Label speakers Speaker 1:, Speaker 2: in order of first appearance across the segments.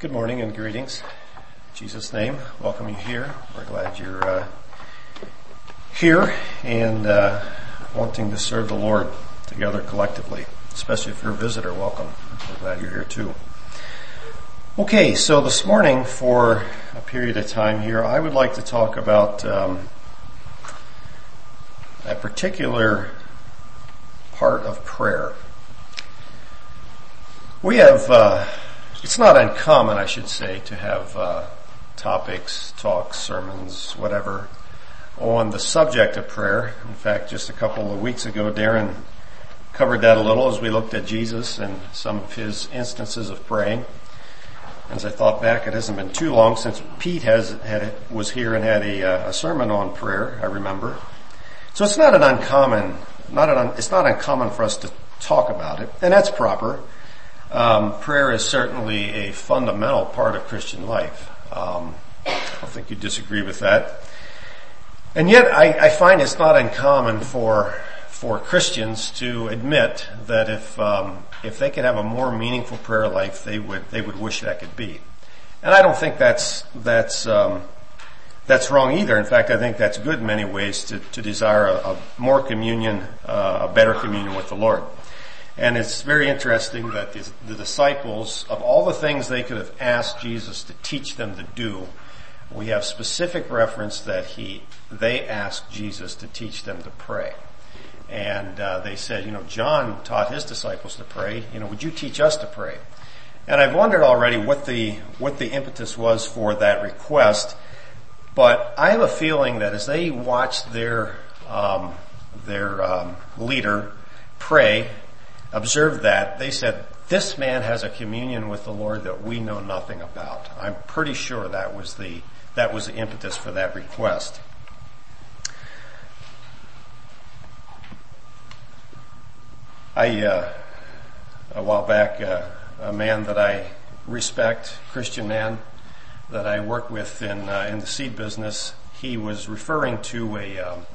Speaker 1: Good morning and greetings. In Jesus' name, welcome you here. We're glad you're uh, here and uh, wanting to serve the Lord together collectively. Especially if you're a visitor, welcome. We're glad you're here too. Okay, so this morning for a period of time here, I would like to talk about um, a particular part of prayer. We have uh, it's not uncommon, I should say, to have uh, topics, talks, sermons, whatever, on the subject of prayer. In fact, just a couple of weeks ago, Darren covered that a little as we looked at Jesus and some of his instances of praying. As I thought back, it hasn't been too long since Pete has had was here and had a, uh, a sermon on prayer. I remember. So it's not an uncommon, not an, it's not uncommon for us to talk about it, and that's proper. Um, prayer is certainly a fundamental part of Christian life. Um, I don't think you disagree with that. And yet, I, I, find it's not uncommon for for Christians to admit that if um, if they could have a more meaningful prayer life, they would they would wish that could be. And I don't think that's that's um, that's wrong either. In fact, I think that's good in many ways to, to desire a, a more communion, uh, a better communion with the Lord. And it's very interesting that the, the, disciples, of all the things they could have asked Jesus to teach them to do, we have specific reference that he, they asked Jesus to teach them to pray. And uh, they said, you know, John taught his disciples to pray. You know, would you teach us to pray? And I've wondered already what the what the impetus was for that request. But I have a feeling that as they watched their um, their um, leader pray observed that, they said, this man has a communion with the Lord that we know nothing about. I'm pretty sure that was the, that was the impetus for that request. I, uh, a while back, uh, a man that I respect, Christian man, that I work with in, uh, in the seed business, he was referring to a, um,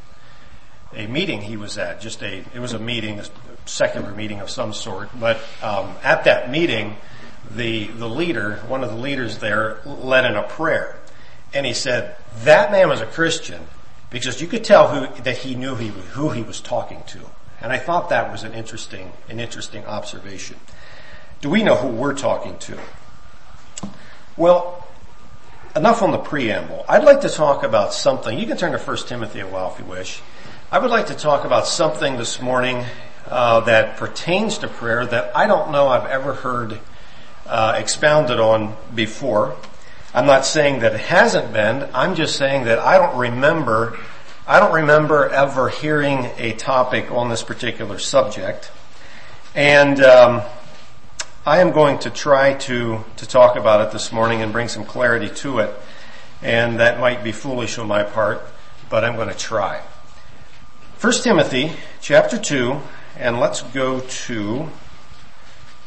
Speaker 1: a meeting he was at, just a, it was a meeting, secular meeting of some sort, but um, at that meeting, the, the leader, one of the leaders there, led in a prayer. And he said, that man was a Christian because you could tell who, that he knew he, who he was talking to. And I thought that was an interesting, an interesting observation. Do we know who we're talking to? Well, enough on the preamble. I'd like to talk about something. You can turn to 1 Timothy a while if you wish. I would like to talk about something this morning uh, that pertains to prayer that I don't know I've ever heard uh, expounded on before. I'm not saying that it hasn't been. I'm just saying that I don't remember. I don't remember ever hearing a topic on this particular subject, and um, I am going to try to to talk about it this morning and bring some clarity to it. And that might be foolish on my part, but I'm going to try. 1 Timothy chapter 2, and let's go to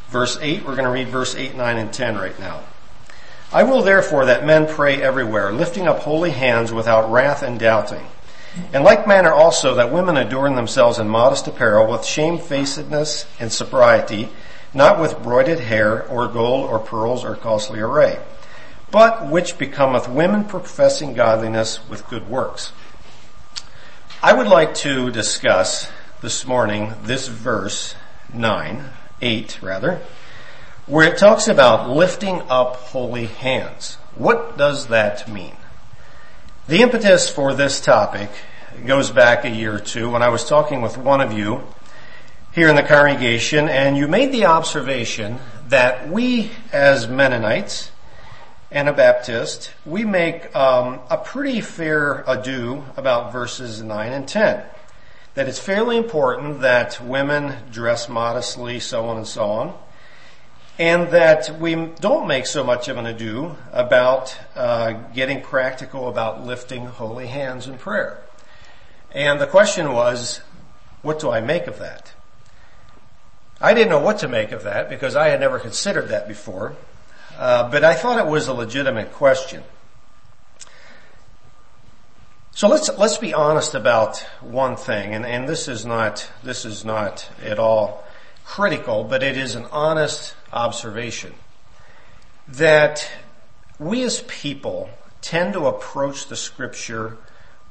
Speaker 1: verse 8. We're going to read verse 8, 9, and 10 right now. I will therefore that men pray everywhere, lifting up holy hands without wrath and doubting. In like manner also that women adorn themselves in modest apparel with shamefacedness and sobriety, not with broided hair or gold or pearls or costly array, but which becometh women professing godliness with good works. I would like to discuss this morning this verse 9, 8 rather, where it talks about lifting up holy hands. What does that mean? The impetus for this topic goes back a year or two when I was talking with one of you here in the congregation and you made the observation that we as Mennonites Anabaptist, we make um, a pretty fair ado about verses 9 and 10. That it's fairly important that women dress modestly, so on and so on. And that we don't make so much of an ado about uh, getting practical about lifting holy hands in prayer. And the question was, what do I make of that? I didn't know what to make of that because I had never considered that before. Uh, but I thought it was a legitimate question. So let's let's be honest about one thing, and, and this is not this is not at all critical, but it is an honest observation. that we as people tend to approach the scripture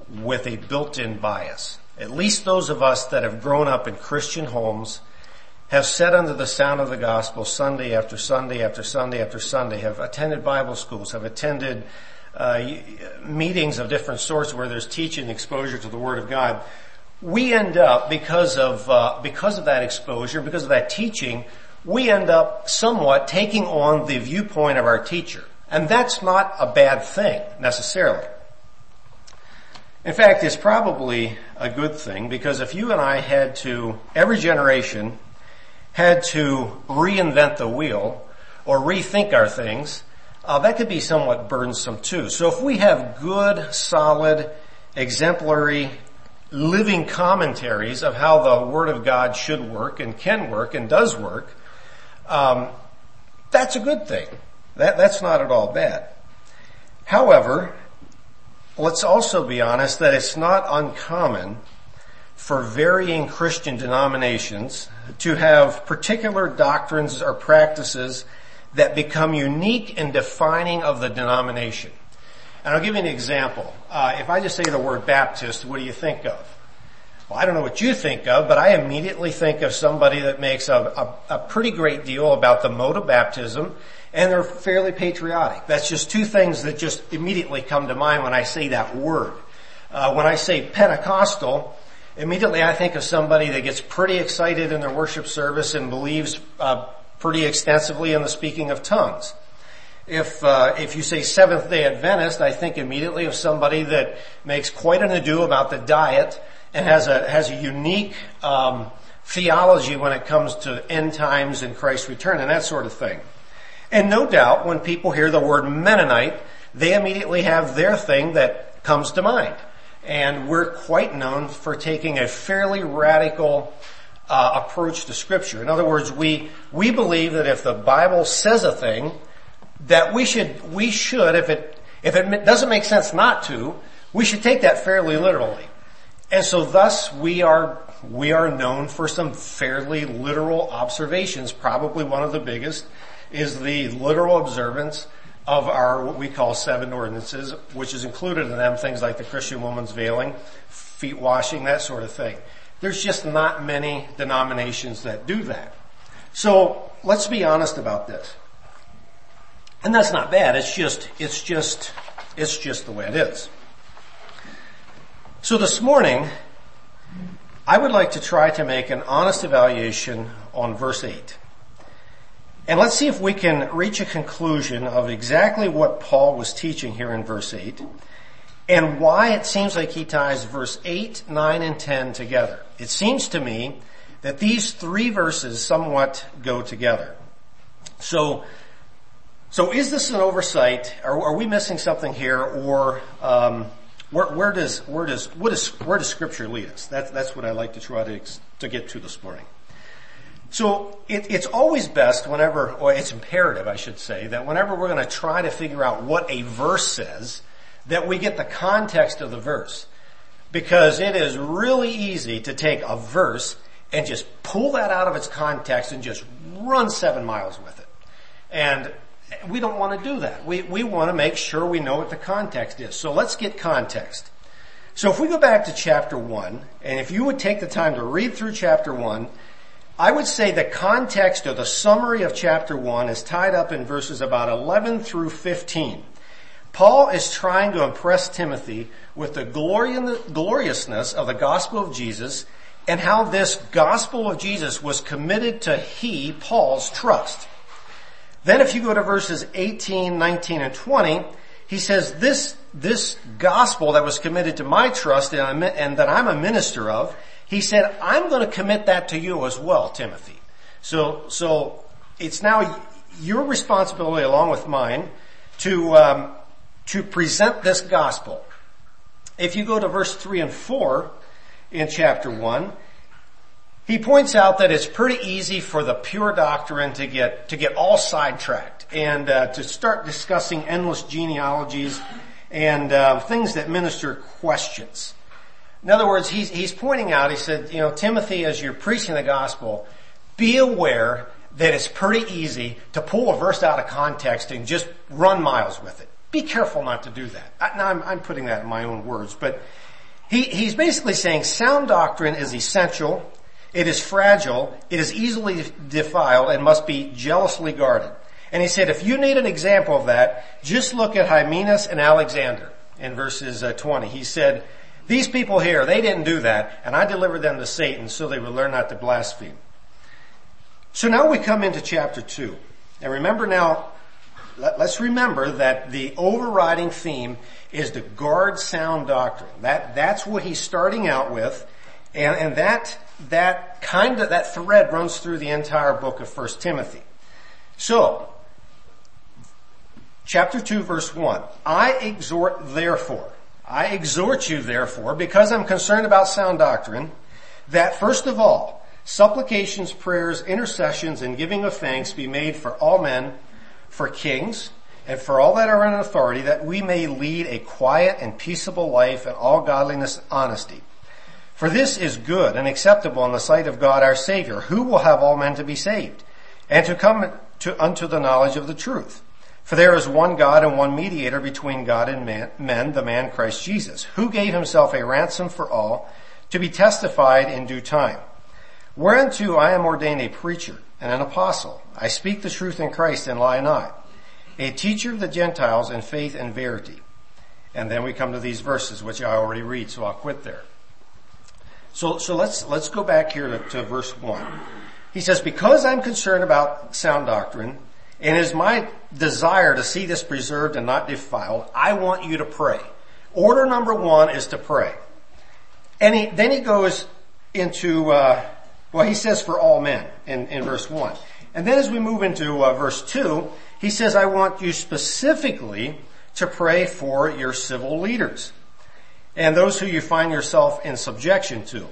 Speaker 1: with a built-in bias. At least those of us that have grown up in Christian homes have sat under the sound of the gospel Sunday after Sunday after Sunday after Sunday, have attended Bible schools, have attended uh, meetings of different sorts where there's teaching exposure to the Word of God. We end up, because of, uh, because of that exposure, because of that teaching, we end up somewhat taking on the viewpoint of our teacher. And that's not a bad thing, necessarily. In fact, it's probably a good thing because if you and I had to, every generation had to reinvent the wheel or rethink our things, uh, that could be somewhat burdensome too. So if we have good, solid, exemplary, living commentaries of how the Word of God should work and can work and does work, um, that's a good thing. That, that's not at all bad. However, let's also be honest that it's not uncommon for varying Christian denominations to have particular doctrines or practices that become unique and defining of the denomination. And I'll give you an example. Uh, if I just say the word Baptist, what do you think of? Well, I don't know what you think of, but I immediately think of somebody that makes a, a, a pretty great deal about the mode of baptism and they're fairly patriotic. That's just two things that just immediately come to mind when I say that word. Uh, when I say Pentecostal, immediately I think of somebody that gets pretty excited in their worship service and believes uh, pretty extensively in the speaking of tongues. If uh, if you say Seventh Day Adventist, I think immediately of somebody that makes quite an ado about the diet and has a has a unique um, theology when it comes to end times and Christ's return and that sort of thing. And no doubt when people hear the word Mennonite, they immediately have their thing that comes to mind. And we're quite known for taking a fairly radical uh, approach to scripture. In other words, we, we believe that if the Bible says a thing, that we should, we should, if it, if it doesn't make sense not to, we should take that fairly literally. And so thus we are, we are known for some fairly literal observations, probably one of the biggest is the literal observance of our, what we call seven ordinances, which is included in them things like the Christian woman's veiling, feet washing, that sort of thing. There's just not many denominations that do that. So let's be honest about this. And that's not bad. It's just, it's just, it's just the way it is. So this morning, I would like to try to make an honest evaluation on verse 8. And let's see if we can reach a conclusion of exactly what Paul was teaching here in verse 8 and why it seems like he ties verse 8, 9, and 10 together. It seems to me that these three verses somewhat go together. So, so is this an oversight? Are, are we missing something here, or um, where, where, does where does what is where does Scripture lead us? That's that's what I like to try to to get to this morning. So it, it's always best whenever, or it's imperative, I should say, that whenever we're going to try to figure out what a verse says, that we get the context of the verse. Because it is really easy to take a verse and just pull that out of its context and just run seven miles with it. And we don't want to do that. We, we want to make sure we know what the context is. So let's get context. So if we go back to chapter one, and if you would take the time to read through chapter one, I would say the context or the summary of chapter 1 is tied up in verses about 11 through 15. Paul is trying to impress Timothy with the gloriousness of the gospel of Jesus and how this gospel of Jesus was committed to he, Paul's trust. Then if you go to verses 18, 19, and 20, he says this, this gospel that was committed to my trust and, and that I'm a minister of he said, I'm going to commit that to you as well, Timothy. So, so it's now your responsibility along with mine to, um, to present this gospel. If you go to verse three and four in chapter one, he points out that it's pretty easy for the pure doctrine to get, to get all sidetracked and uh, to start discussing endless genealogies and uh, things that minister questions. In other words, he's, he's pointing out, he said, you know, Timothy, as you're preaching the gospel, be aware that it's pretty easy to pull a verse out of context and just run miles with it. Be careful not to do that. Now I'm, I'm putting that in my own words, but he, he's basically saying sound doctrine is essential, it is fragile, it is easily defiled, and must be jealously guarded. And he said, if you need an example of that, just look at Hymenaeus and Alexander in verses uh, 20. He said, these people here, they didn't do that, and I delivered them to Satan so they would learn not to blaspheme. So now we come into chapter 2. And remember now, let, us remember that the overriding theme is to guard sound doctrine. That, that's what he's starting out with. And, and that, that kind of, that thread runs through the entire book of 1 Timothy. So, chapter 2 verse 1. I exhort therefore, I exhort you therefore, because I'm concerned about sound doctrine, that first of all, supplications, prayers, intercessions, and giving of thanks be made for all men, for kings, and for all that are in authority, that we may lead a quiet and peaceable life in all godliness and honesty. For this is good and acceptable in the sight of God our Savior, who will have all men to be saved, and to come to, unto the knowledge of the truth. For there is one God and one mediator between God and man, men, the man Christ Jesus, who gave himself a ransom for all, to be testified in due time. Whereunto I am ordained a preacher and an apostle. I speak the truth in Christ and lie not a teacher of the Gentiles in faith and verity. And then we come to these verses, which I already read, so I'll quit there. So, so let's, let's go back here to, to verse one. He says, because I'm concerned about sound doctrine, and it is my desire to see this preserved and not defiled, I want you to pray. Order number one is to pray. And he, then he goes into, uh, well, he says for all men in, in verse one. And then as we move into uh, verse two, he says, I want you specifically to pray for your civil leaders and those who you find yourself in subjection to.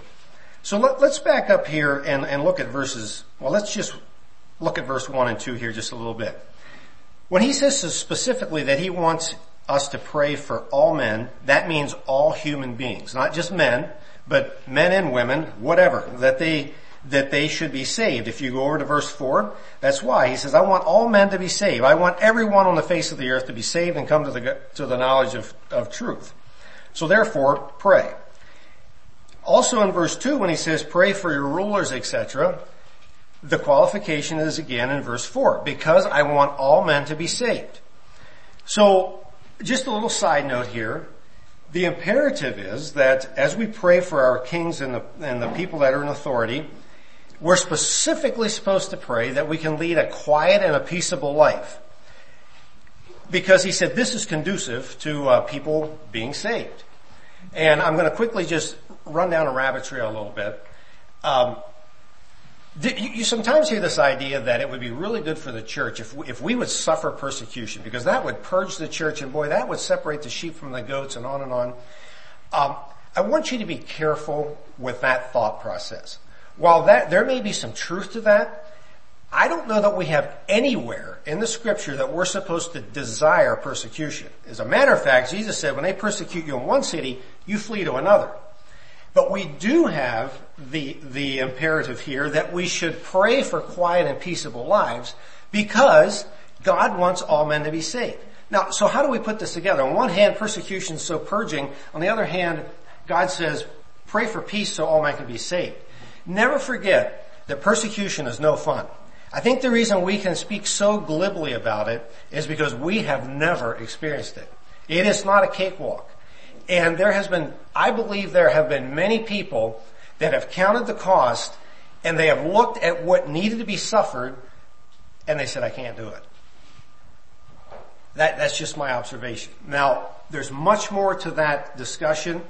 Speaker 1: So let, us back up here and, and look at verses, well let's just look at verse 1 and 2 here just a little bit. When he says specifically that he wants us to pray for all men, that means all human beings, not just men, but men and women, whatever, that they that they should be saved. If you go over to verse 4, that's why. He says, I want all men to be saved. I want everyone on the face of the earth to be saved and come to the, to the knowledge of, of truth. So therefore, pray. Also in verse 2, when he says, pray for your rulers, etc., the qualification is again in verse 4, because I want all men to be saved. So, just a little side note here. The imperative is that as we pray for our kings and the, and the people that are in authority, we're specifically supposed to pray that we can lead a quiet and a peaceable life. Because he said this is conducive to uh, people being saved. And I'm going to quickly just run down a rabbit trail a little bit. Um, you sometimes hear this idea that it would be really good for the church if we, if we would suffer persecution because that would purge the church and boy, that would separate the sheep from the goats and on and on. Um, I want you to be careful with that thought process while that, there may be some truth to that, I don't know that we have anywhere in the scripture that we're supposed to desire persecution. As a matter of fact, Jesus said when they persecute you in one city, you flee to another. But we do have the, the imperative here that we should pray for quiet and peaceable lives because God wants all men to be saved. Now, so how do we put this together? On one hand, persecution is so purging. On the other hand, God says, pray for peace so all men can be saved. Never forget that persecution is no fun. I think the reason we can speak so glibly about it is because we have never experienced it. It is not a cakewalk. And there has been, I believe there have been many people that have counted the cost and they have looked at what needed to be suffered and they said, I can't do it. That, that's just my observation. Now, there's much more to that discussion.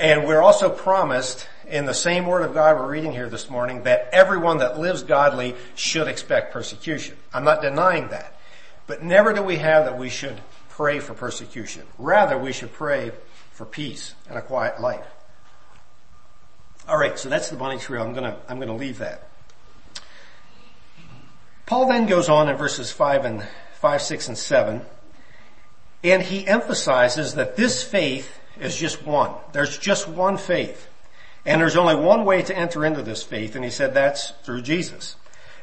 Speaker 1: And we're also promised in the same word of God we're reading here this morning that everyone that lives godly should expect persecution. I'm not denying that. But never do we have that we should pray for persecution. Rather, we should pray for peace and a quiet life. Alright, so that's the bunny trail. I'm gonna, I'm gonna leave that. Paul then goes on in verses 5 and 5, 6, and 7, and he emphasizes that this faith is just one. There's just one faith. And there's only one way to enter into this faith, and he said that's through Jesus.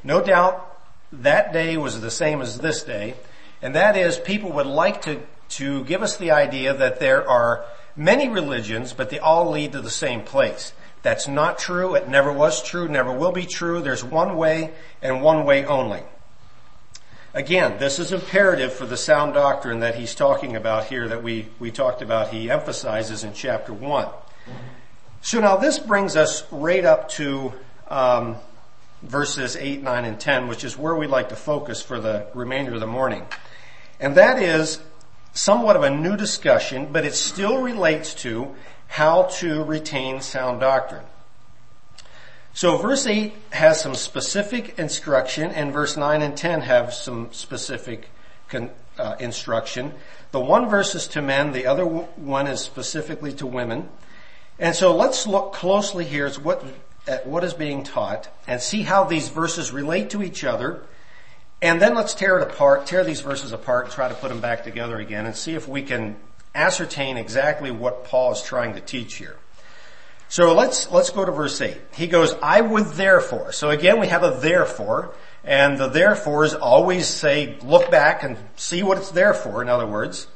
Speaker 1: No doubt that day was the same as this day, and that is people would like to, to give us the idea that there are many religions, but they all lead to the same place. That's not true. It never was true, never will be true. There's one way and one way only. Again, this is imperative for the sound doctrine that he's talking about here that we, we talked about. He emphasizes in chapter one. So now this brings us right up to um, verses 8, 9, and 10, which is where we'd like to focus for the remainder of the morning. And that is somewhat of a new discussion, but it still relates to how to retain sound doctrine. So verse 8 has some specific instruction and verse 9 and 10 have some specific con, uh, instruction. The one verse is to men, the other one is specifically to women. And so let's look closely here at what, at what is being taught and see how these verses relate to each other. And then let's tear it apart, tear these verses apart and try to put them back together again and see if we can ascertain exactly what Paul is trying to teach here. So let's, let's go to verse 8. He goes, I would therefore. So again, we have a therefore, and the therefores always say, look back and see what it's there for, in other words.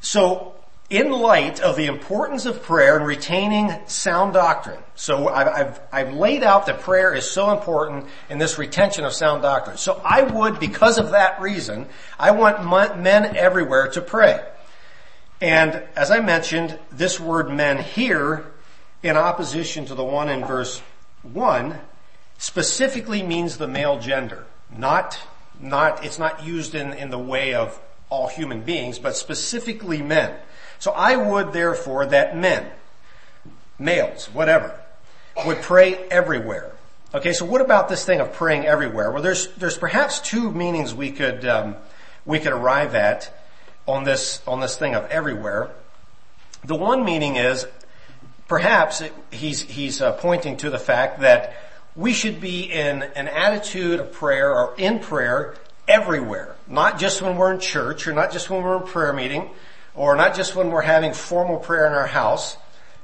Speaker 1: So in light of the importance of prayer and retaining sound doctrine. So I've, I've, I've, laid out that prayer is so important in this retention of sound doctrine. So I would, because of that reason, I want men everywhere to pray. And as I mentioned, this word men here, in opposition to the one in verse one, specifically means the male gender. Not, not, it's not used in, in the way of all human beings, but specifically men. So I would therefore that men, males, whatever, would pray everywhere. Okay, so what about this thing of praying everywhere? Well, there's there's perhaps two meanings we could um, we could arrive at on this on this thing of everywhere. The one meaning is perhaps he's he's uh, pointing to the fact that we should be in an attitude of prayer or in prayer everywhere, not just when we're in church or not just when we're in prayer meeting, or not just when we're having formal prayer in our house,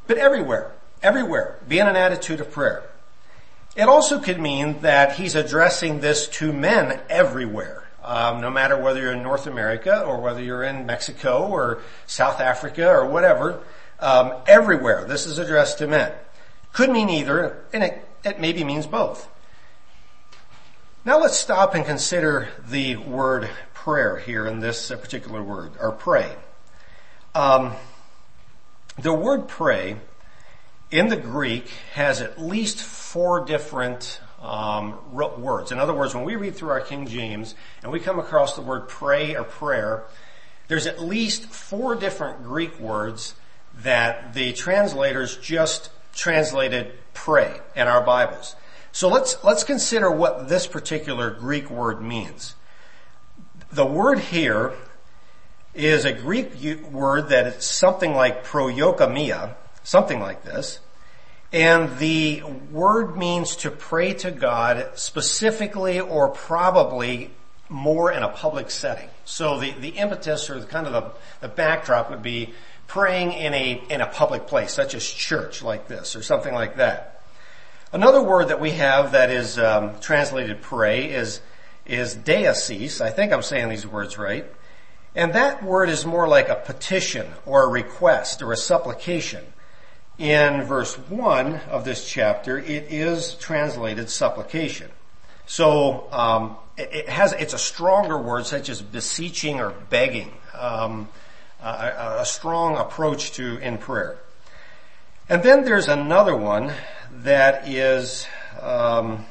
Speaker 1: but everywhere, everywhere, be in an attitude of prayer. It also could mean that he's addressing this to men everywhere. Um, no matter whether you're in North America or whether you're in Mexico or South Africa or whatever, um, everywhere this is addressed to men. Could mean either, and it, it maybe means both. Now let's stop and consider the word prayer here in this particular word, or pray. Um, the word pray in the Greek has at least four different um, words. In other words, when we read through our King James and we come across the word pray or prayer, there's at least four different Greek words that the translators just translated pray in our Bibles. So let's, let's consider what this particular Greek word means. The word here is a Greek word that is something like proyokamia, something like this. And the word means to pray to God specifically or probably more in a public setting. So the, the impetus or the kind of the, the backdrop would be praying in a, in a public place, such as church like this or something like that. Another word that we have that is um, translated pray is, is deesis. I think I'm saying these words right. And that word is more like a petition or a request or a supplication. In verse 1 of this chapter, it is translated supplication. So um, it, it, has it's a stronger word such as beseeching or begging, um, a, a, strong approach to in prayer. And then there's another one that is, um,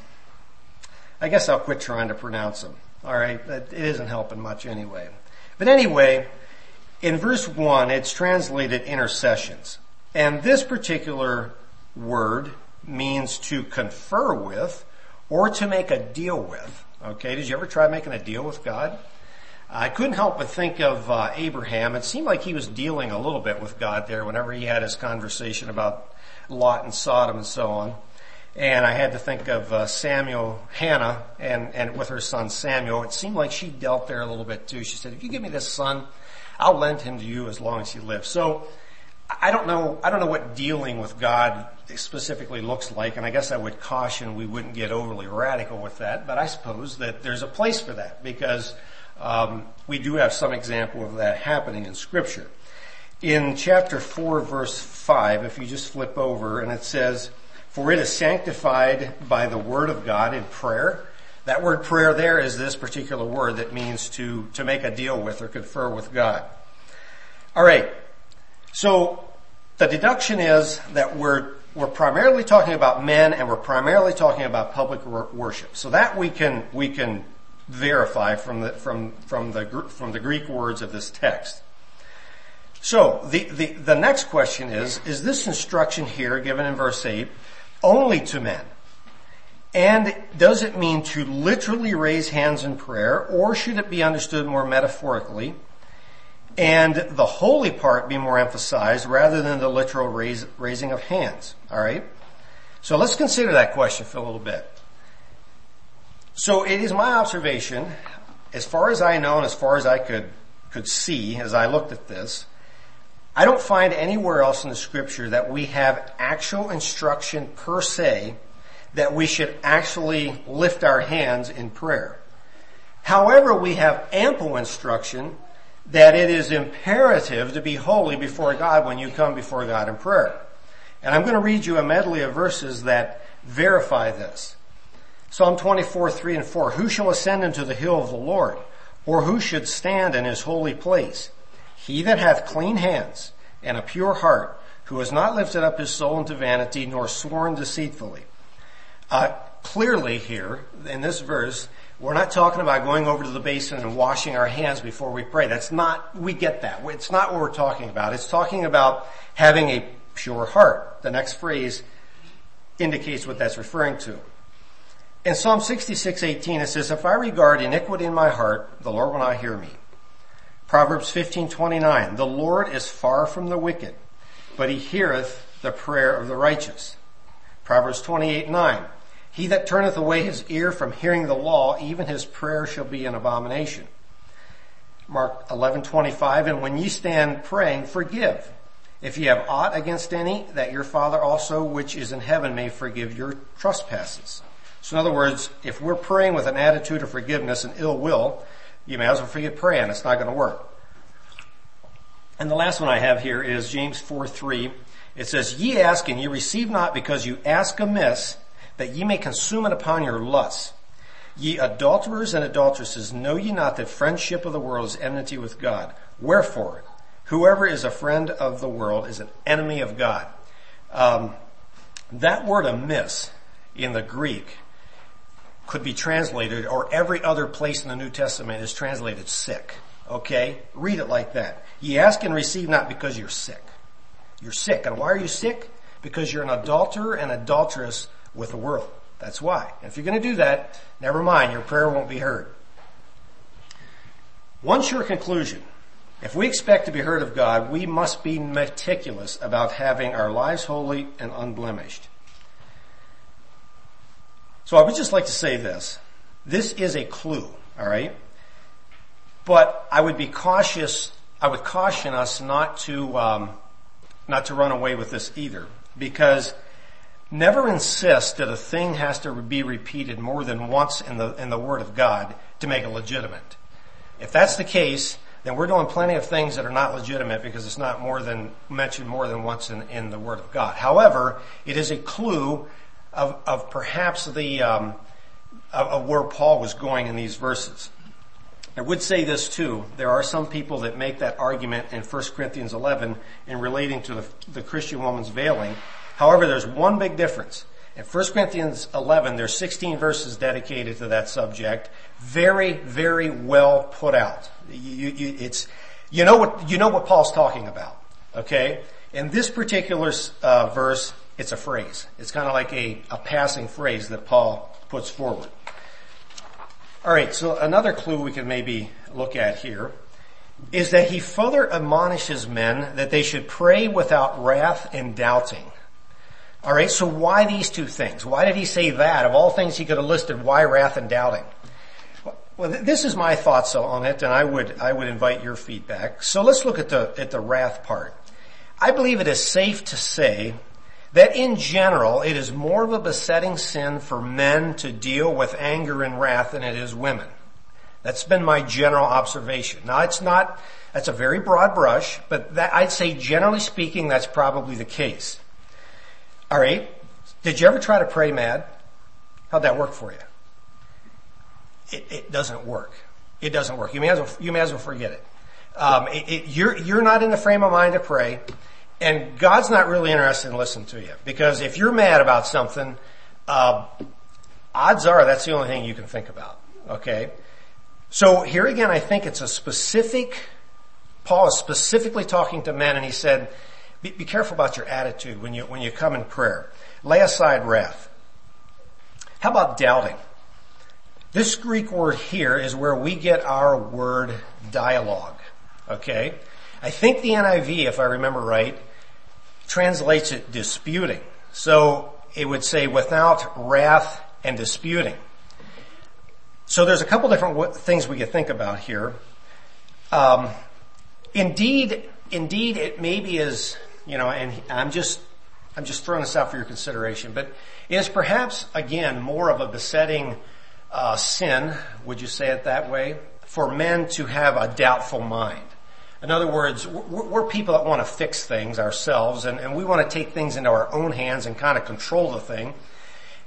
Speaker 1: I guess I'll quit trying to pronounce them. All right, it isn't helping much anyway. But anyway, in verse 1, it's translated intercessions. And this particular word means to confer with or to make a deal with. Okay, did you ever try making a deal with God? I couldn't help but think of uh, Abraham. It seemed like he was dealing a little bit with God there whenever he had his conversation about Lot and Sodom and so on. And I had to think of uh, Samuel, Hannah, and, and with her son Samuel. It seemed like she dealt there a little bit too. She said, if you give me this son, I'll lend him to you as long as he lives. So I don't know, I don't know what dealing with God specifically looks like, and I guess I would caution we wouldn't get overly radical with that, but I suppose that there's a place for that because um, we do have some example of that happening in scripture. In chapter 4 verse 5, if you just flip over and it says, for it is sanctified by the word of God in prayer. That word prayer there is this particular word that means to, to make a deal with or confer with God. Alright. So the deduction is that we're, we're primarily talking about men and we're primarily talking about public worship. So that we can, we can verify from the, from, from the, from the Greek words of this text. So the, the, the next question is, is this instruction here given in verse 8 only to men? And does it mean to literally raise hands in prayer or should it be understood more metaphorically and the holy part be more emphasized rather than the literal raise, raising of hands? Alright? So let's consider that question for a little bit. So it is my observation, as far as I know and as far as I could, could see as I looked at this, I don't find anywhere else in the scripture that we have actual instruction per se that we should actually lift our hands in prayer. However, we have ample instruction that it is imperative to be holy before God when you come before God in prayer. And I'm going to read you a medley of verses that verify this. Psalm 24, 3 and 4. Who shall ascend into the hill of the Lord? Or who should stand in his holy place? He that hath clean hands and a pure heart, who has not lifted up his soul into vanity nor sworn deceitfully. Uh, clearly here, in this verse, we're not talking about going over to the basin and washing our hands before we pray. That's not, we get that. It's not what we're talking about. It's talking about having a pure heart. The next phrase indicates what that's referring to. In Psalm 66, 18, it says, if I regard iniquity in my heart, the Lord will not hear me. Proverbs 15:29 The Lord is far from the wicked, but he heareth the prayer of the righteous. Proverbs 28:9 He that turneth away his ear from hearing the law, even his prayer shall be an abomination. Mark 11:25 And when ye stand praying, forgive. If ye have aught against any, that your Father also which is in heaven may forgive your trespasses. So in other words, if we're praying with an attitude of forgiveness and ill will, you may as well forget praying. It's not going to work. And the last one I have here is James 4 3. It says, Ye ask and ye receive not because you ask amiss that ye may consume it upon your lusts. Ye adulterers and adulteresses, know ye not that friendship of the world is enmity with God? Wherefore, whoever is a friend of the world is an enemy of God. Um, that word amiss in the Greek could be translated, or every other place in the New Testament is translated sick. Okay? Read it like that. Ye ask and receive not because you're sick. You're sick. And why are you sick? Because you're an adulterer and adulteress with the world. That's why. And if you're going to do that, never mind, your prayer won't be heard. One sure conclusion. If we expect to be heard of God, we must be meticulous about having our lives holy and unblemished. So I would just like to say this. This is a clue, alright? But I would be cautious, I would caution us not to, um, not to run away with this either. Because never insist that a thing has to be repeated more than once in the, in the Word of God to make it legitimate. If that's the case, then we're doing plenty of things that are not legitimate because it's not more than mentioned more than once in, in the Word of God. However, it is a clue of, of perhaps the um, of, of where Paul was going in these verses. I would say this too. There are some people that make that argument in 1 Corinthians 11 in relating to the, the Christian woman's veiling. However, there's one big difference. In 1 Corinthians 11, there's 16 verses dedicated to that subject. Very, very well put out. You, you, it's, you know what, you know what Paul's talking about. Okay? In this particular uh, verse, it's a phrase. It's kind of like a, a passing phrase that Paul puts forward. Alright, so another clue we can maybe look at here is that he further admonishes men that they should pray without wrath and doubting. Alright, so why these two things? Why did he say that? Of all things he could have listed, why wrath and doubting? Well, this is my thoughts on it, and I would I would invite your feedback. So let's look at the at the wrath part. I believe it is safe to say that in general, it is more of a besetting sin for men to deal with anger and wrath than it is women. That's been my general observation. Now it's not, that's a very broad brush, but that, I'd say generally speaking, that's probably the case. Alright, did you ever try to pray mad? How'd that work for you? It, it doesn't work. It doesn't work. You may as well, you may as well forget it. Um, it, it you're, you're not in the frame of mind to pray. And God's not really interested in listening to you because if you're mad about something, uh, odds are that's the only thing you can think about. Okay, so here again, I think it's a specific. Paul is specifically talking to men, and he said, be, "Be careful about your attitude when you when you come in prayer. Lay aside wrath." How about doubting? This Greek word here is where we get our word dialogue. Okay? I think the NIV, if I remember right, translates it disputing. So it would say without wrath and disputing. So there's a couple different things we could think about here. Um, indeed, indeed, it maybe is, you know, and I'm just, I'm just throwing this out for your consideration, but is perhaps again more of a besetting uh, sin, would you say it that way, for men to have a doubtful mind. In other words, we're, people that want to fix things ourselves and, and we want to take things into our own hands and kind of control the thing.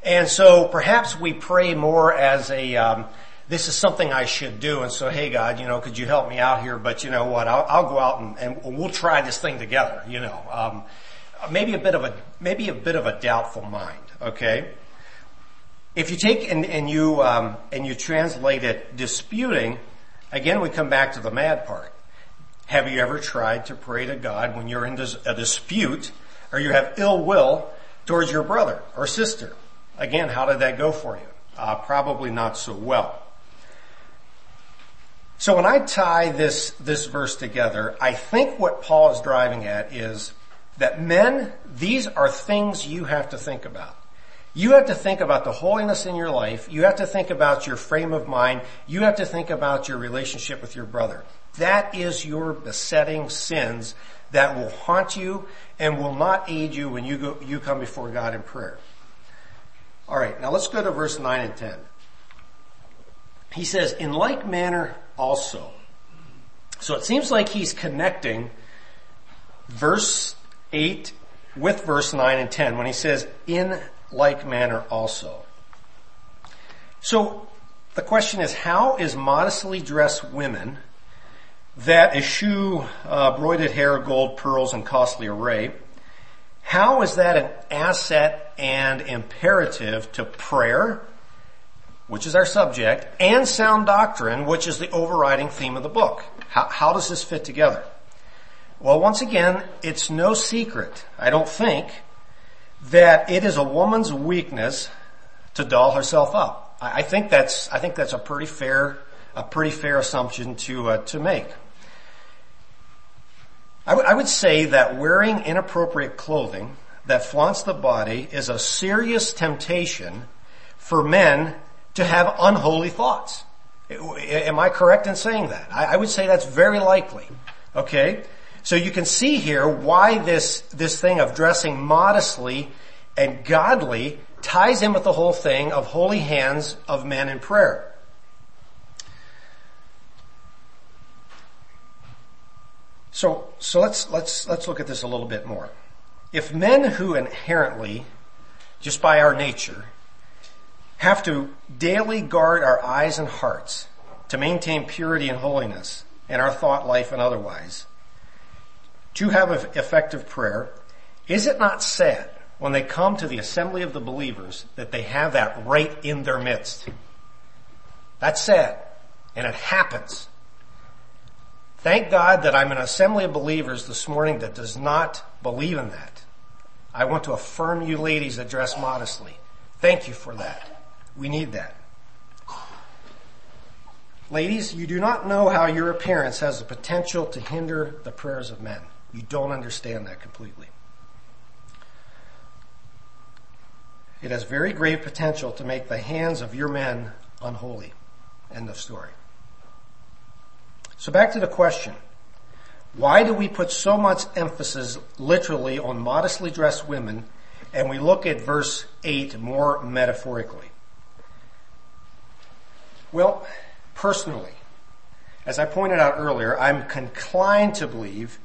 Speaker 1: And so perhaps we pray more as a, um, this is something I should do. And so, hey God, you know, could you help me out here? But you know what? I'll, I'll go out and, and, we'll try this thing together, you know. Um, maybe a bit of a, maybe a bit of a doubtful mind, okay? If you take and, and you, um, and you translate it disputing, again we come back to the mad part. Have you ever tried to pray to God when you're in a dispute or you have ill will towards your brother or sister? Again, how did that go for you? Uh, probably not so well. So when I tie this, this verse together, I think what Paul is driving at is that men, these are things you have to think about. You have to think about the holiness in your life. You have to think about your frame of mind. You have to think about your relationship with your brother. That is your besetting sins that will haunt you and will not aid you when you go, you come before God in prayer. Alright, now let's go to verse 9 and 10. He says, in like manner also. So it seems like he's connecting verse 8 with verse 9 and 10 when he says, in like manner also. So the question is, how is modestly dressed women that eschew uh, broided hair, gold, pearls, and costly array, how is that an asset and imperative to prayer, which is our subject, and sound doctrine, which is the overriding theme of the book? How, how does this fit together? Well, once again, it's no secret, I don't think, that it is a woman's weakness to doll herself up. I, think that's, I think that's a pretty fair, a pretty fair assumption to, uh, to make. I, w- I would say that wearing inappropriate clothing that flaunts the body is a serious temptation for men to have unholy thoughts. Am I correct in saying that? I, I would say that's very likely. Okay? So you can see here why this, this thing of dressing modestly and godly ties in with the whole thing of holy hands of men in prayer. So, so let's, let's, let's look at this a little bit more. If men who inherently, just by our nature, have to daily guard our eyes and hearts to maintain purity and holiness in our thought life and otherwise, to have effective prayer, is it not sad when they come to the assembly of the believers that they have that right in their midst? That's sad. And it happens. Thank God that I'm an assembly of believers this morning that does not believe in that. I want to affirm you ladies that dress modestly. Thank you for that. We need that. Ladies, you do not know how your appearance has the potential to hinder the prayers of men. You don't understand that completely. It has very grave potential to make the hands of your men unholy. End of story. So back to the question. Why do we put so much emphasis literally on modestly dressed women and we look at verse 8 more metaphorically? Well, personally, as I pointed out earlier, I'm inclined to believe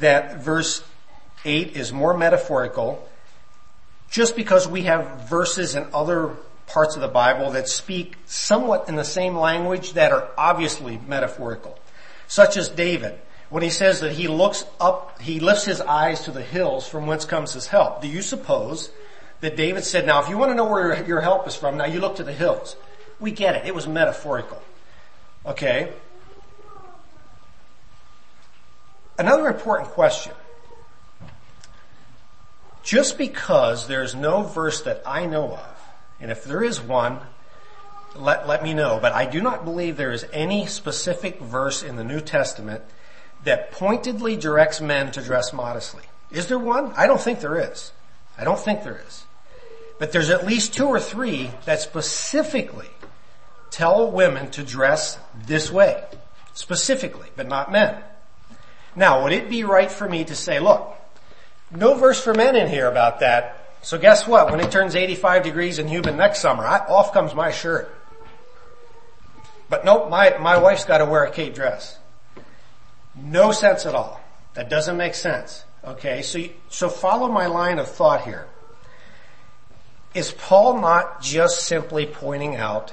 Speaker 1: that verse 8 is more metaphorical just because we have verses in other parts of the Bible that speak somewhat in the same language that are obviously metaphorical. Such as David, when he says that he looks up, he lifts his eyes to the hills from whence comes his help. Do you suppose that David said, now if you want to know where your help is from, now you look to the hills. We get it. It was metaphorical. Okay? Another important question. Just because there's no verse that I know of, and if there is one, let, let me know, but I do not believe there is any specific verse in the New Testament that pointedly directs men to dress modestly. Is there one? I don't think there is. I don't think there is. But there's at least two or three that specifically tell women to dress this way. Specifically, but not men. Now, would it be right for me to say, look, no verse for men in here about that. So guess what? When it turns 85 degrees in Hubin next summer, I, off comes my shirt. But nope, my, my wife's gotta wear a cape dress. No sense at all. That doesn't make sense. Okay, so, so follow my line of thought here. Is Paul not just simply pointing out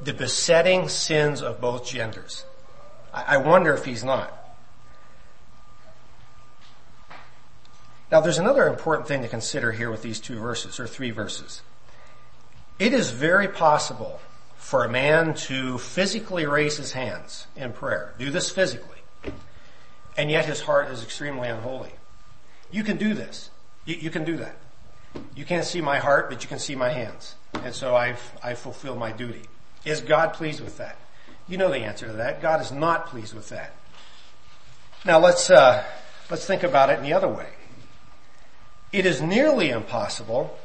Speaker 1: the besetting sins of both genders? I, I wonder if he's not. Now there's another important thing to consider here with these two verses, or three verses. It is very possible for a man to physically raise his hands in prayer, do this physically, and yet his heart is extremely unholy. You can do this. You, you can do that. You can't see my heart, but you can see my hands. And so I've, I fulfill my duty. Is God pleased with that? You know the answer to that. God is not pleased with that. Now let's, uh, let's think about it in the other way it is nearly impossible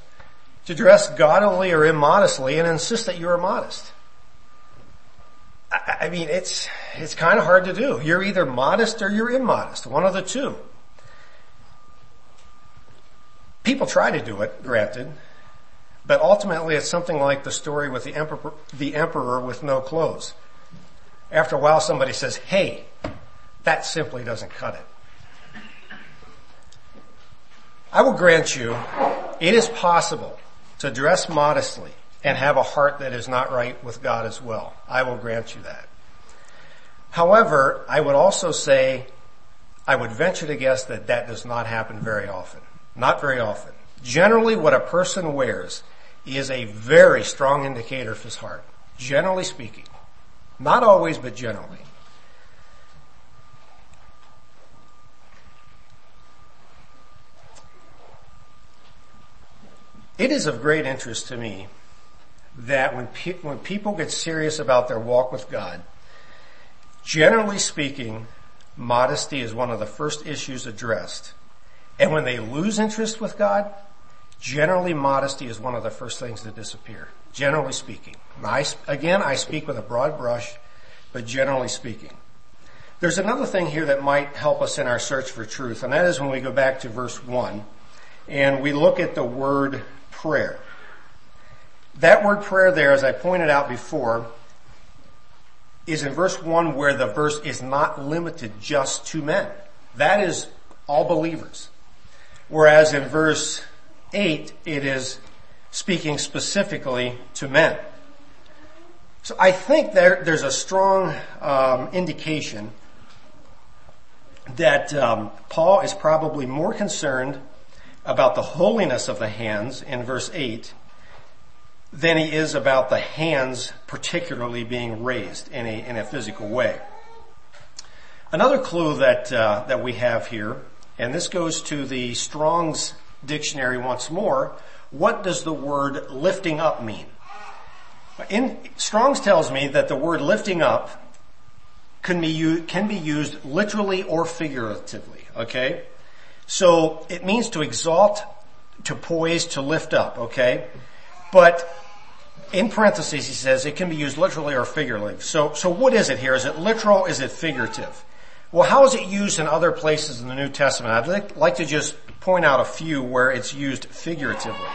Speaker 1: to dress gaudily or immodestly and insist that you are modest. I, I mean, it's, it's kind of hard to do. You're either modest or you're immodest, one of the two. People try to do it, granted, but ultimately it's something like the story with the emperor, the emperor with no clothes. After a while somebody says, hey, that simply doesn't cut it. I will grant you, it is possible to dress modestly and have a heart that is not right with God as well. I will grant you that. However, I would also say, I would venture to guess that that does not happen very often. Not very often. Generally what a person wears is a very strong indicator of his heart. Generally speaking. Not always, but generally. It is of great interest to me that when, pe- when people get serious about their walk with God, generally speaking, modesty is one of the first issues addressed. And when they lose interest with God, generally modesty is one of the first things to disappear. Generally speaking. I, again, I speak with a broad brush, but generally speaking. There's another thing here that might help us in our search for truth, and that is when we go back to verse 1 and we look at the word prayer. That word prayer there, as I pointed out before, is in verse 1 where the verse is not limited just to men. That is all believers. Whereas in verse 8, it is speaking specifically to men. So I think there, there's a strong um, indication that um, Paul is probably more concerned about the holiness of the hands in verse 8 than he is about the hands particularly being raised in a, in a physical way. Another clue that, uh, that we have here, and this goes to the Strong's dictionary once more, what does the word lifting up mean? In, Strong's tells me that the word lifting up can be, can be used literally or figuratively, okay? So it means to exalt, to poise, to lift up, okay? But in parentheses he says it can be used literally or figuratively. So, so what is it here? Is it literal? Is it figurative? Well, how is it used in other places in the New Testament? I'd like to just point out a few where it's used figuratively.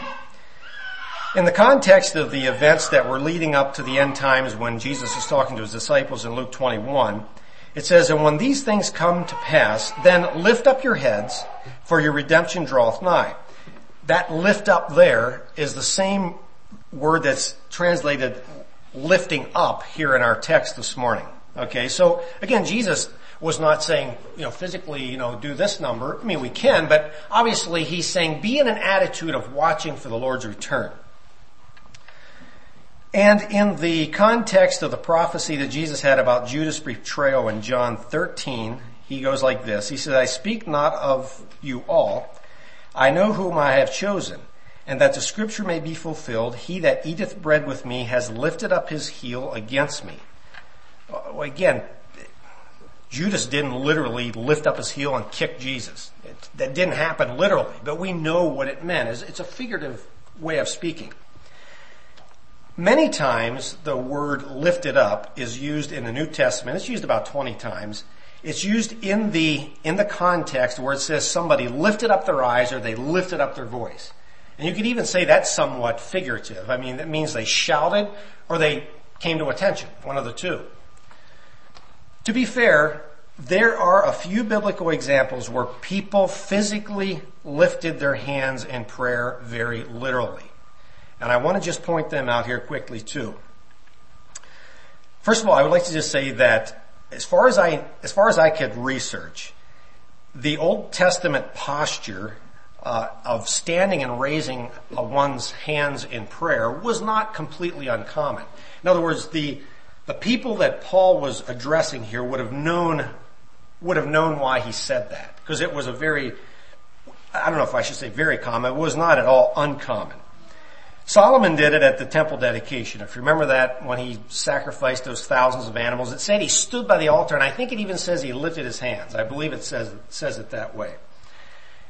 Speaker 1: In the context of the events that were leading up to the end times when Jesus is talking to his disciples in Luke 21, it says, And when these things come to pass, then lift up your heads, for your redemption draweth nigh. That lift up there is the same word that's translated lifting up here in our text this morning. Okay, so again, Jesus was not saying, you know, physically, you know, do this number. I mean, we can, but obviously he's saying be in an attitude of watching for the Lord's return. And in the context of the prophecy that Jesus had about Judas' betrayal in John 13, he goes like this. He says, I speak not of you all. I know whom I have chosen and that the scripture may be fulfilled, he that eateth bread with me has lifted up his heel against me. Uh, again, Judas didn't literally lift up his heel and kick Jesus. It, that didn't happen literally, but we know what it meant. It's, it's a figurative way of speaking. Many times the word lifted up is used in the New Testament. It's used about 20 times. It's used in the, in the context where it says somebody lifted up their eyes or they lifted up their voice. And you could even say that's somewhat figurative. I mean, that means they shouted or they came to attention, one of the two. To be fair, there are a few biblical examples where people physically lifted their hands in prayer very literally. And I want to just point them out here quickly too. First of all, I would like to just say that as far as I, as far as I could research, the Old Testament posture uh, of standing and raising one's hands in prayer was not completely uncommon. In other words, the the people that Paul was addressing here would have known would have known why he said that because it was a very I don't know if I should say very common. It was not at all uncommon. Solomon did it at the temple dedication. If you remember that when he sacrificed those thousands of animals, it said he stood by the altar and I think it even says he lifted his hands. I believe it says, says it that way.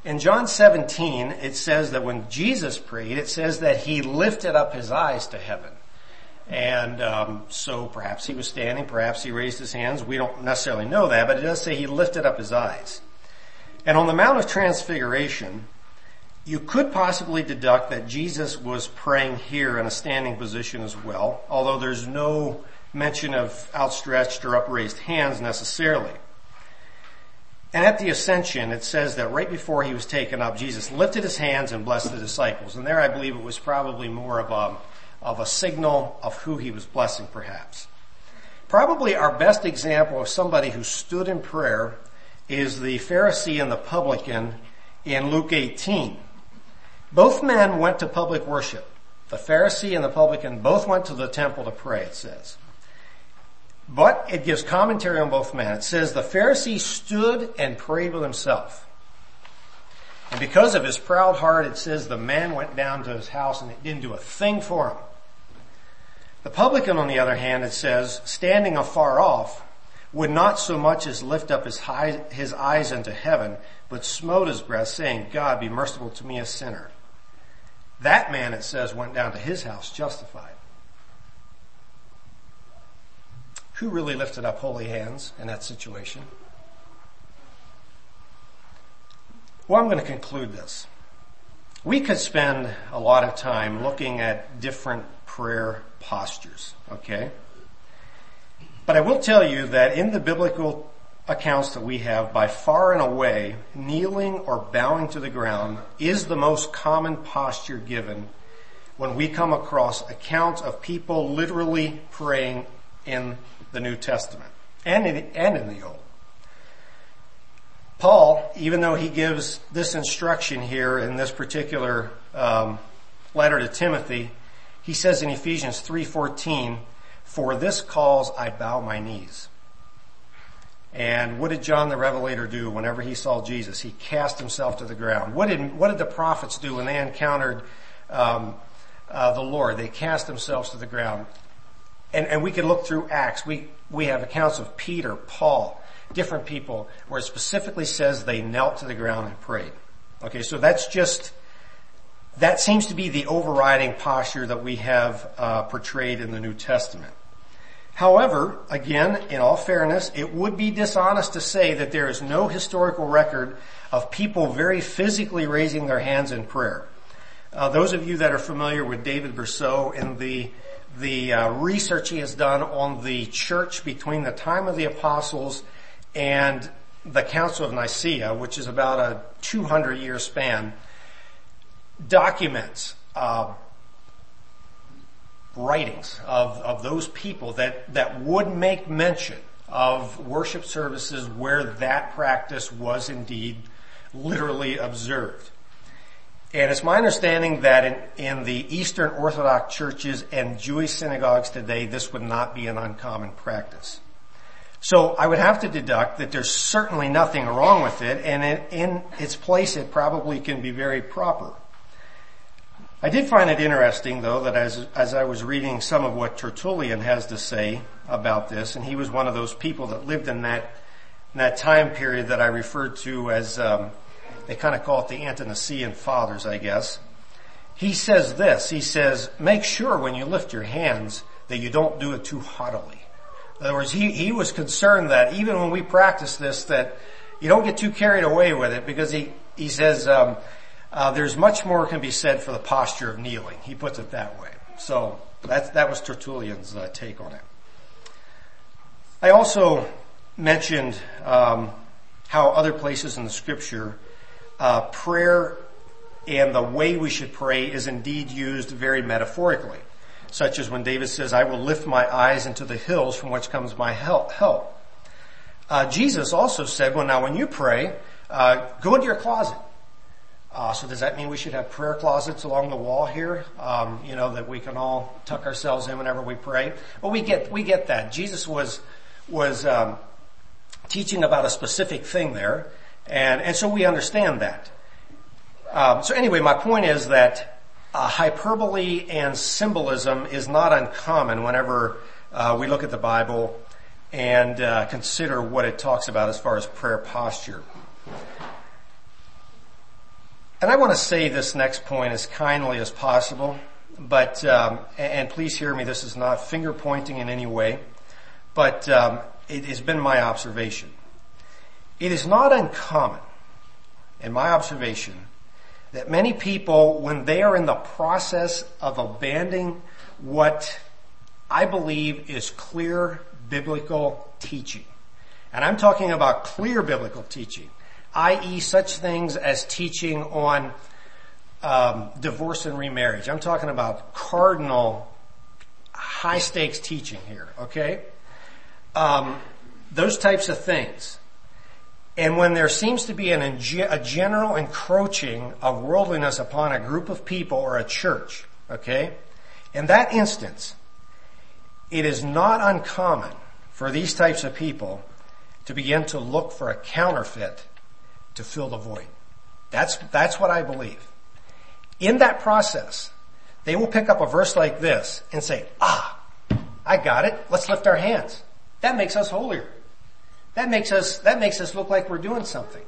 Speaker 1: In John 17, it says that when Jesus prayed, it says that he lifted up his eyes to heaven. And um, so perhaps he was standing, perhaps he raised his hands. We don't necessarily know that, but it does say he lifted up his eyes. And on the Mount of Transfiguration, you could possibly deduct that Jesus was praying here in a standing position as well, although there's no mention of outstretched or upraised hands necessarily. And at the ascension, it says that right before he was taken up, Jesus lifted his hands and blessed the disciples. And there I believe it was probably more of a, of a signal of who he was blessing perhaps. Probably our best example of somebody who stood in prayer is the Pharisee and the publican in Luke 18. Both men went to public worship. The Pharisee and the publican both went to the temple to pray, it says. But it gives commentary on both men. It says the Pharisee stood and prayed with himself. And because of his proud heart, it says the man went down to his house and it didn't do a thing for him. The publican, on the other hand, it says, standing afar off, would not so much as lift up his, high, his eyes unto heaven, but smote his breast, saying, God, be merciful to me, a sinner. That man, it says, went down to his house justified. Who really lifted up holy hands in that situation? Well, I'm going to conclude this. We could spend a lot of time looking at different prayer postures, okay? But I will tell you that in the biblical accounts that we have, by far and away, kneeling or bowing to the ground is the most common posture given when we come across accounts of people literally praying in the New Testament and in, and in the Old. Paul, even though he gives this instruction here in this particular um, letter to Timothy, he says in Ephesians 3:14, "For this cause I bow my knees." And what did John the Revelator do whenever he saw Jesus? He cast himself to the ground. What did what did the prophets do when they encountered um, uh, the Lord? They cast themselves to the ground and, and we can look through Acts. We, we have accounts of Peter, Paul, different people where it specifically says they knelt to the ground and prayed. Okay, so that's just, that seems to be the overriding posture that we have uh, portrayed in the New Testament. However, again, in all fairness, it would be dishonest to say that there is no historical record of people very physically raising their hands in prayer. Uh, those of you that are familiar with David Bercot and the the uh, research he has done on the church between the time of the apostles and the Council of Nicaea, which is about a 200 year span, documents uh, writings of, of those people that, that would make mention of worship services where that practice was indeed literally observed. And it's my understanding that in, in the Eastern Orthodox churches and Jewish synagogues today, this would not be an uncommon practice. So I would have to deduct that there's certainly nothing wrong with it, and in, in its place it probably can be very proper. I did find it interesting though that as, as I was reading some of what Tertullian has to say about this, and he was one of those people that lived in that, in that time period that I referred to as um, they kind of call it the Ante-Nicene fathers, I guess. He says this, he says, make sure when you lift your hands that you don't do it too haughtily. In other words, he, he was concerned that even when we practice this, that you don't get too carried away with it because he, he says, um, uh, there's much more can be said for the posture of kneeling. He puts it that way. So that, that was Tertullian's uh, take on it. I also mentioned um, how other places in the scripture uh, prayer and the way we should pray is indeed used very metaphorically, such as when David says, I will lift my eyes into the hills from which comes my help. help. Uh, Jesus also said, well now when you pray, uh, go into your closet. Uh, so does that mean we should have prayer closets along the wall here? Um, you know that we can all tuck ourselves in whenever we pray. Well, we get we get that. Jesus was was um, teaching about a specific thing there, and, and so we understand that. Um, so anyway, my point is that uh, hyperbole and symbolism is not uncommon whenever uh, we look at the Bible and uh, consider what it talks about as far as prayer posture. And I want to say this next point as kindly as possible, but um, and please hear me. This is not finger pointing in any way, but um, it has been my observation it is not uncommon, in my observation, that many people, when they are in the process of abandoning what I believe is clear biblical teaching, and I'm talking about clear biblical teaching, i.e. such things as teaching on um, divorce and remarriage. I'm talking about cardinal, high stakes teaching here, okay? Um, those types of things. And when there seems to be an, a general encroaching of worldliness upon a group of people or a church, okay, in that instance, it is not uncommon for these types of people to begin to look for a counterfeit to fill the void. That's, that's what I believe. In that process, they will pick up a verse like this and say, ah, I got it. Let's lift our hands. That makes us holier. That makes us, that makes us look like we're doing something.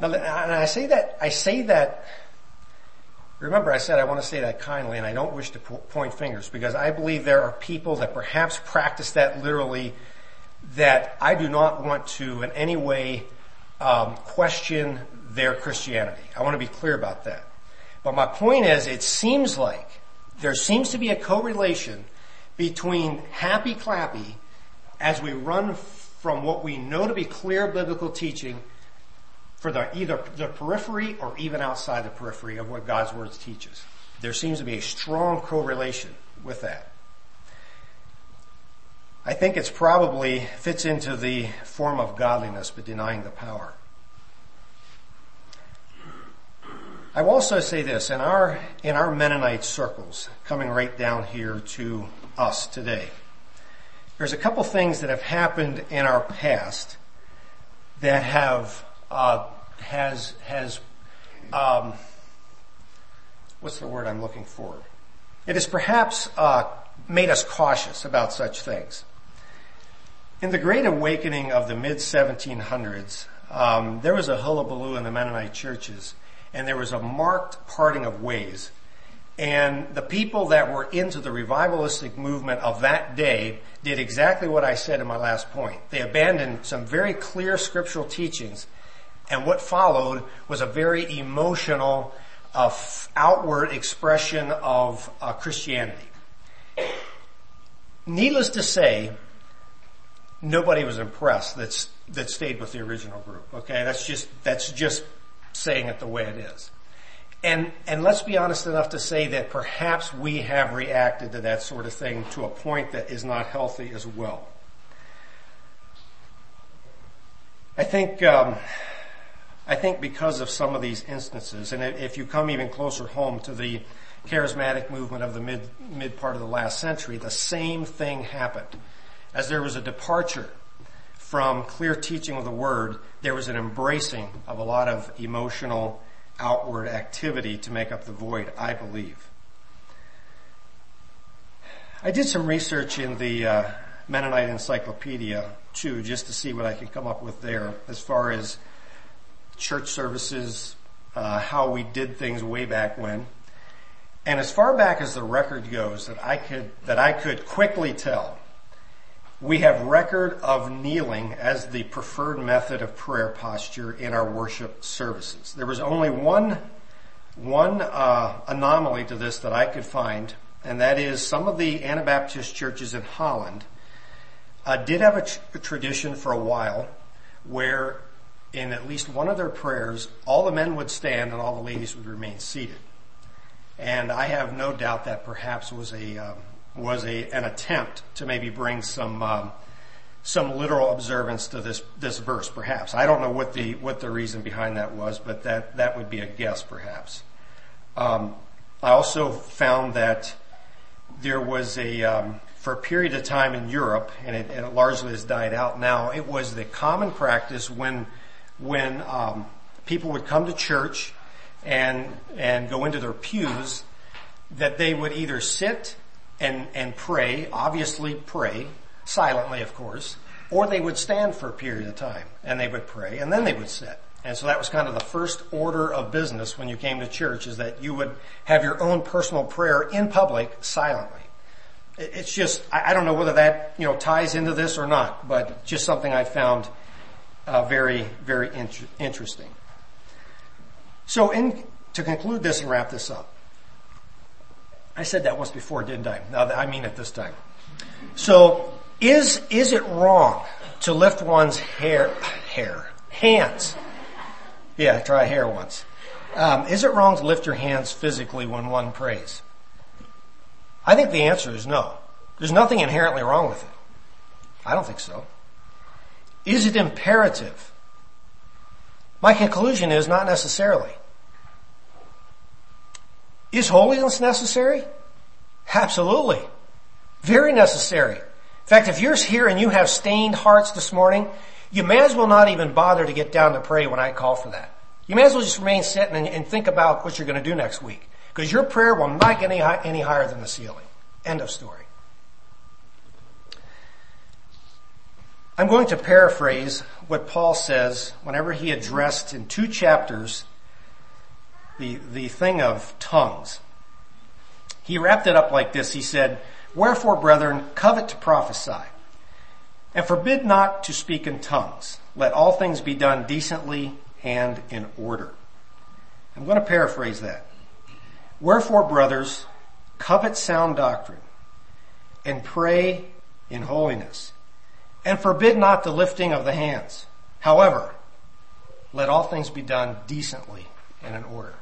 Speaker 1: Now, and I say that, I say that, remember I said I want to say that kindly and I don't wish to point fingers because I believe there are people that perhaps practice that literally that I do not want to in any way um, question their Christianity. I want to be clear about that. But my point is, it seems like there seems to be a correlation between happy clappy as we run from what we know to be clear biblical teaching for the, either the periphery or even outside the periphery of what God's Word teaches. There seems to be a strong correlation with that. I think it's probably fits into the form of godliness but denying the power. I will also say this, in our, in our Mennonite circles, coming right down here to us today, there's a couple things that have happened in our past that have uh, has has um, what's the word I'm looking for? It has perhaps uh, made us cautious about such things. In the Great Awakening of the mid 1700s, um, there was a hullabaloo in the Mennonite churches, and there was a marked parting of ways And the people that were into the revivalistic movement of that day did exactly what I said in my last point. They abandoned some very clear scriptural teachings and what followed was a very emotional, uh, outward expression of uh, Christianity. Needless to say, nobody was impressed that's, that stayed with the original group. Okay, that's just that's just saying it the way it is. And, and let's be honest enough to say that perhaps we have reacted to that sort of thing to a point that is not healthy as well. I think, um, I think because of some of these instances, and if you come even closer home to the charismatic movement of the mid, mid part of the last century, the same thing happened. As there was a departure from clear teaching of the word, there was an embracing of a lot of emotional outward activity to make up the void, I believe. I did some research in the uh, Mennonite Encyclopedia too, just to see what I could come up with there as far as church services, uh, how we did things way back when. And as far back as the record goes that I could, that I could quickly tell, we have record of kneeling as the preferred method of prayer posture in our worship services. There was only one, one uh, anomaly to this that I could find, and that is some of the Anabaptist churches in Holland uh, did have a, tr- a tradition for a while where in at least one of their prayers, all the men would stand and all the ladies would remain seated. And I have no doubt that perhaps was a um, was a an attempt to maybe bring some um, some literal observance to this this verse. Perhaps I don't know what the what the reason behind that was, but that that would be a guess, perhaps. Um, I also found that there was a um, for a period of time in Europe, and it, and it largely has died out now. It was the common practice when when um, people would come to church and and go into their pews that they would either sit and and pray, obviously pray silently, of course, or they would stand for a period of time and they would pray and then they would sit. And so that was kind of the first order of business when you came to church is that you would have your own personal prayer in public silently. It's just, I don't know whether that, you know, ties into this or not, but just something I found uh, very, very int- interesting. So in, to conclude this and wrap this up, I said that once before, didn't I? Now I mean it this time. So is, is it wrong to lift one's hair, hair, hands? Yeah, try hair once. Um, is it wrong to lift your hands physically when one prays? I think the answer is no. There's nothing inherently wrong with it. I don't think so. Is it imperative? My conclusion is not necessarily. Is holiness necessary? Absolutely. Very necessary. In fact, if you're here and you have stained hearts this morning, you may as well not even bother to get down to pray when I call for that. You may as well just remain sitting and, and think about what you're going to do next week. Because your prayer will not get any, any higher than the ceiling. End of story. I'm going to paraphrase what Paul says whenever he addressed in two chapters the, the thing of tongues. He wrapped it up like this. He said, Wherefore, brethren, covet to prophesy, and forbid not to speak in tongues. Let all things be done decently and in order. I'm going to paraphrase that. Wherefore, brothers, covet sound doctrine, and pray in holiness and forbid not the lifting of the hands. However, let all things be done decently and in order.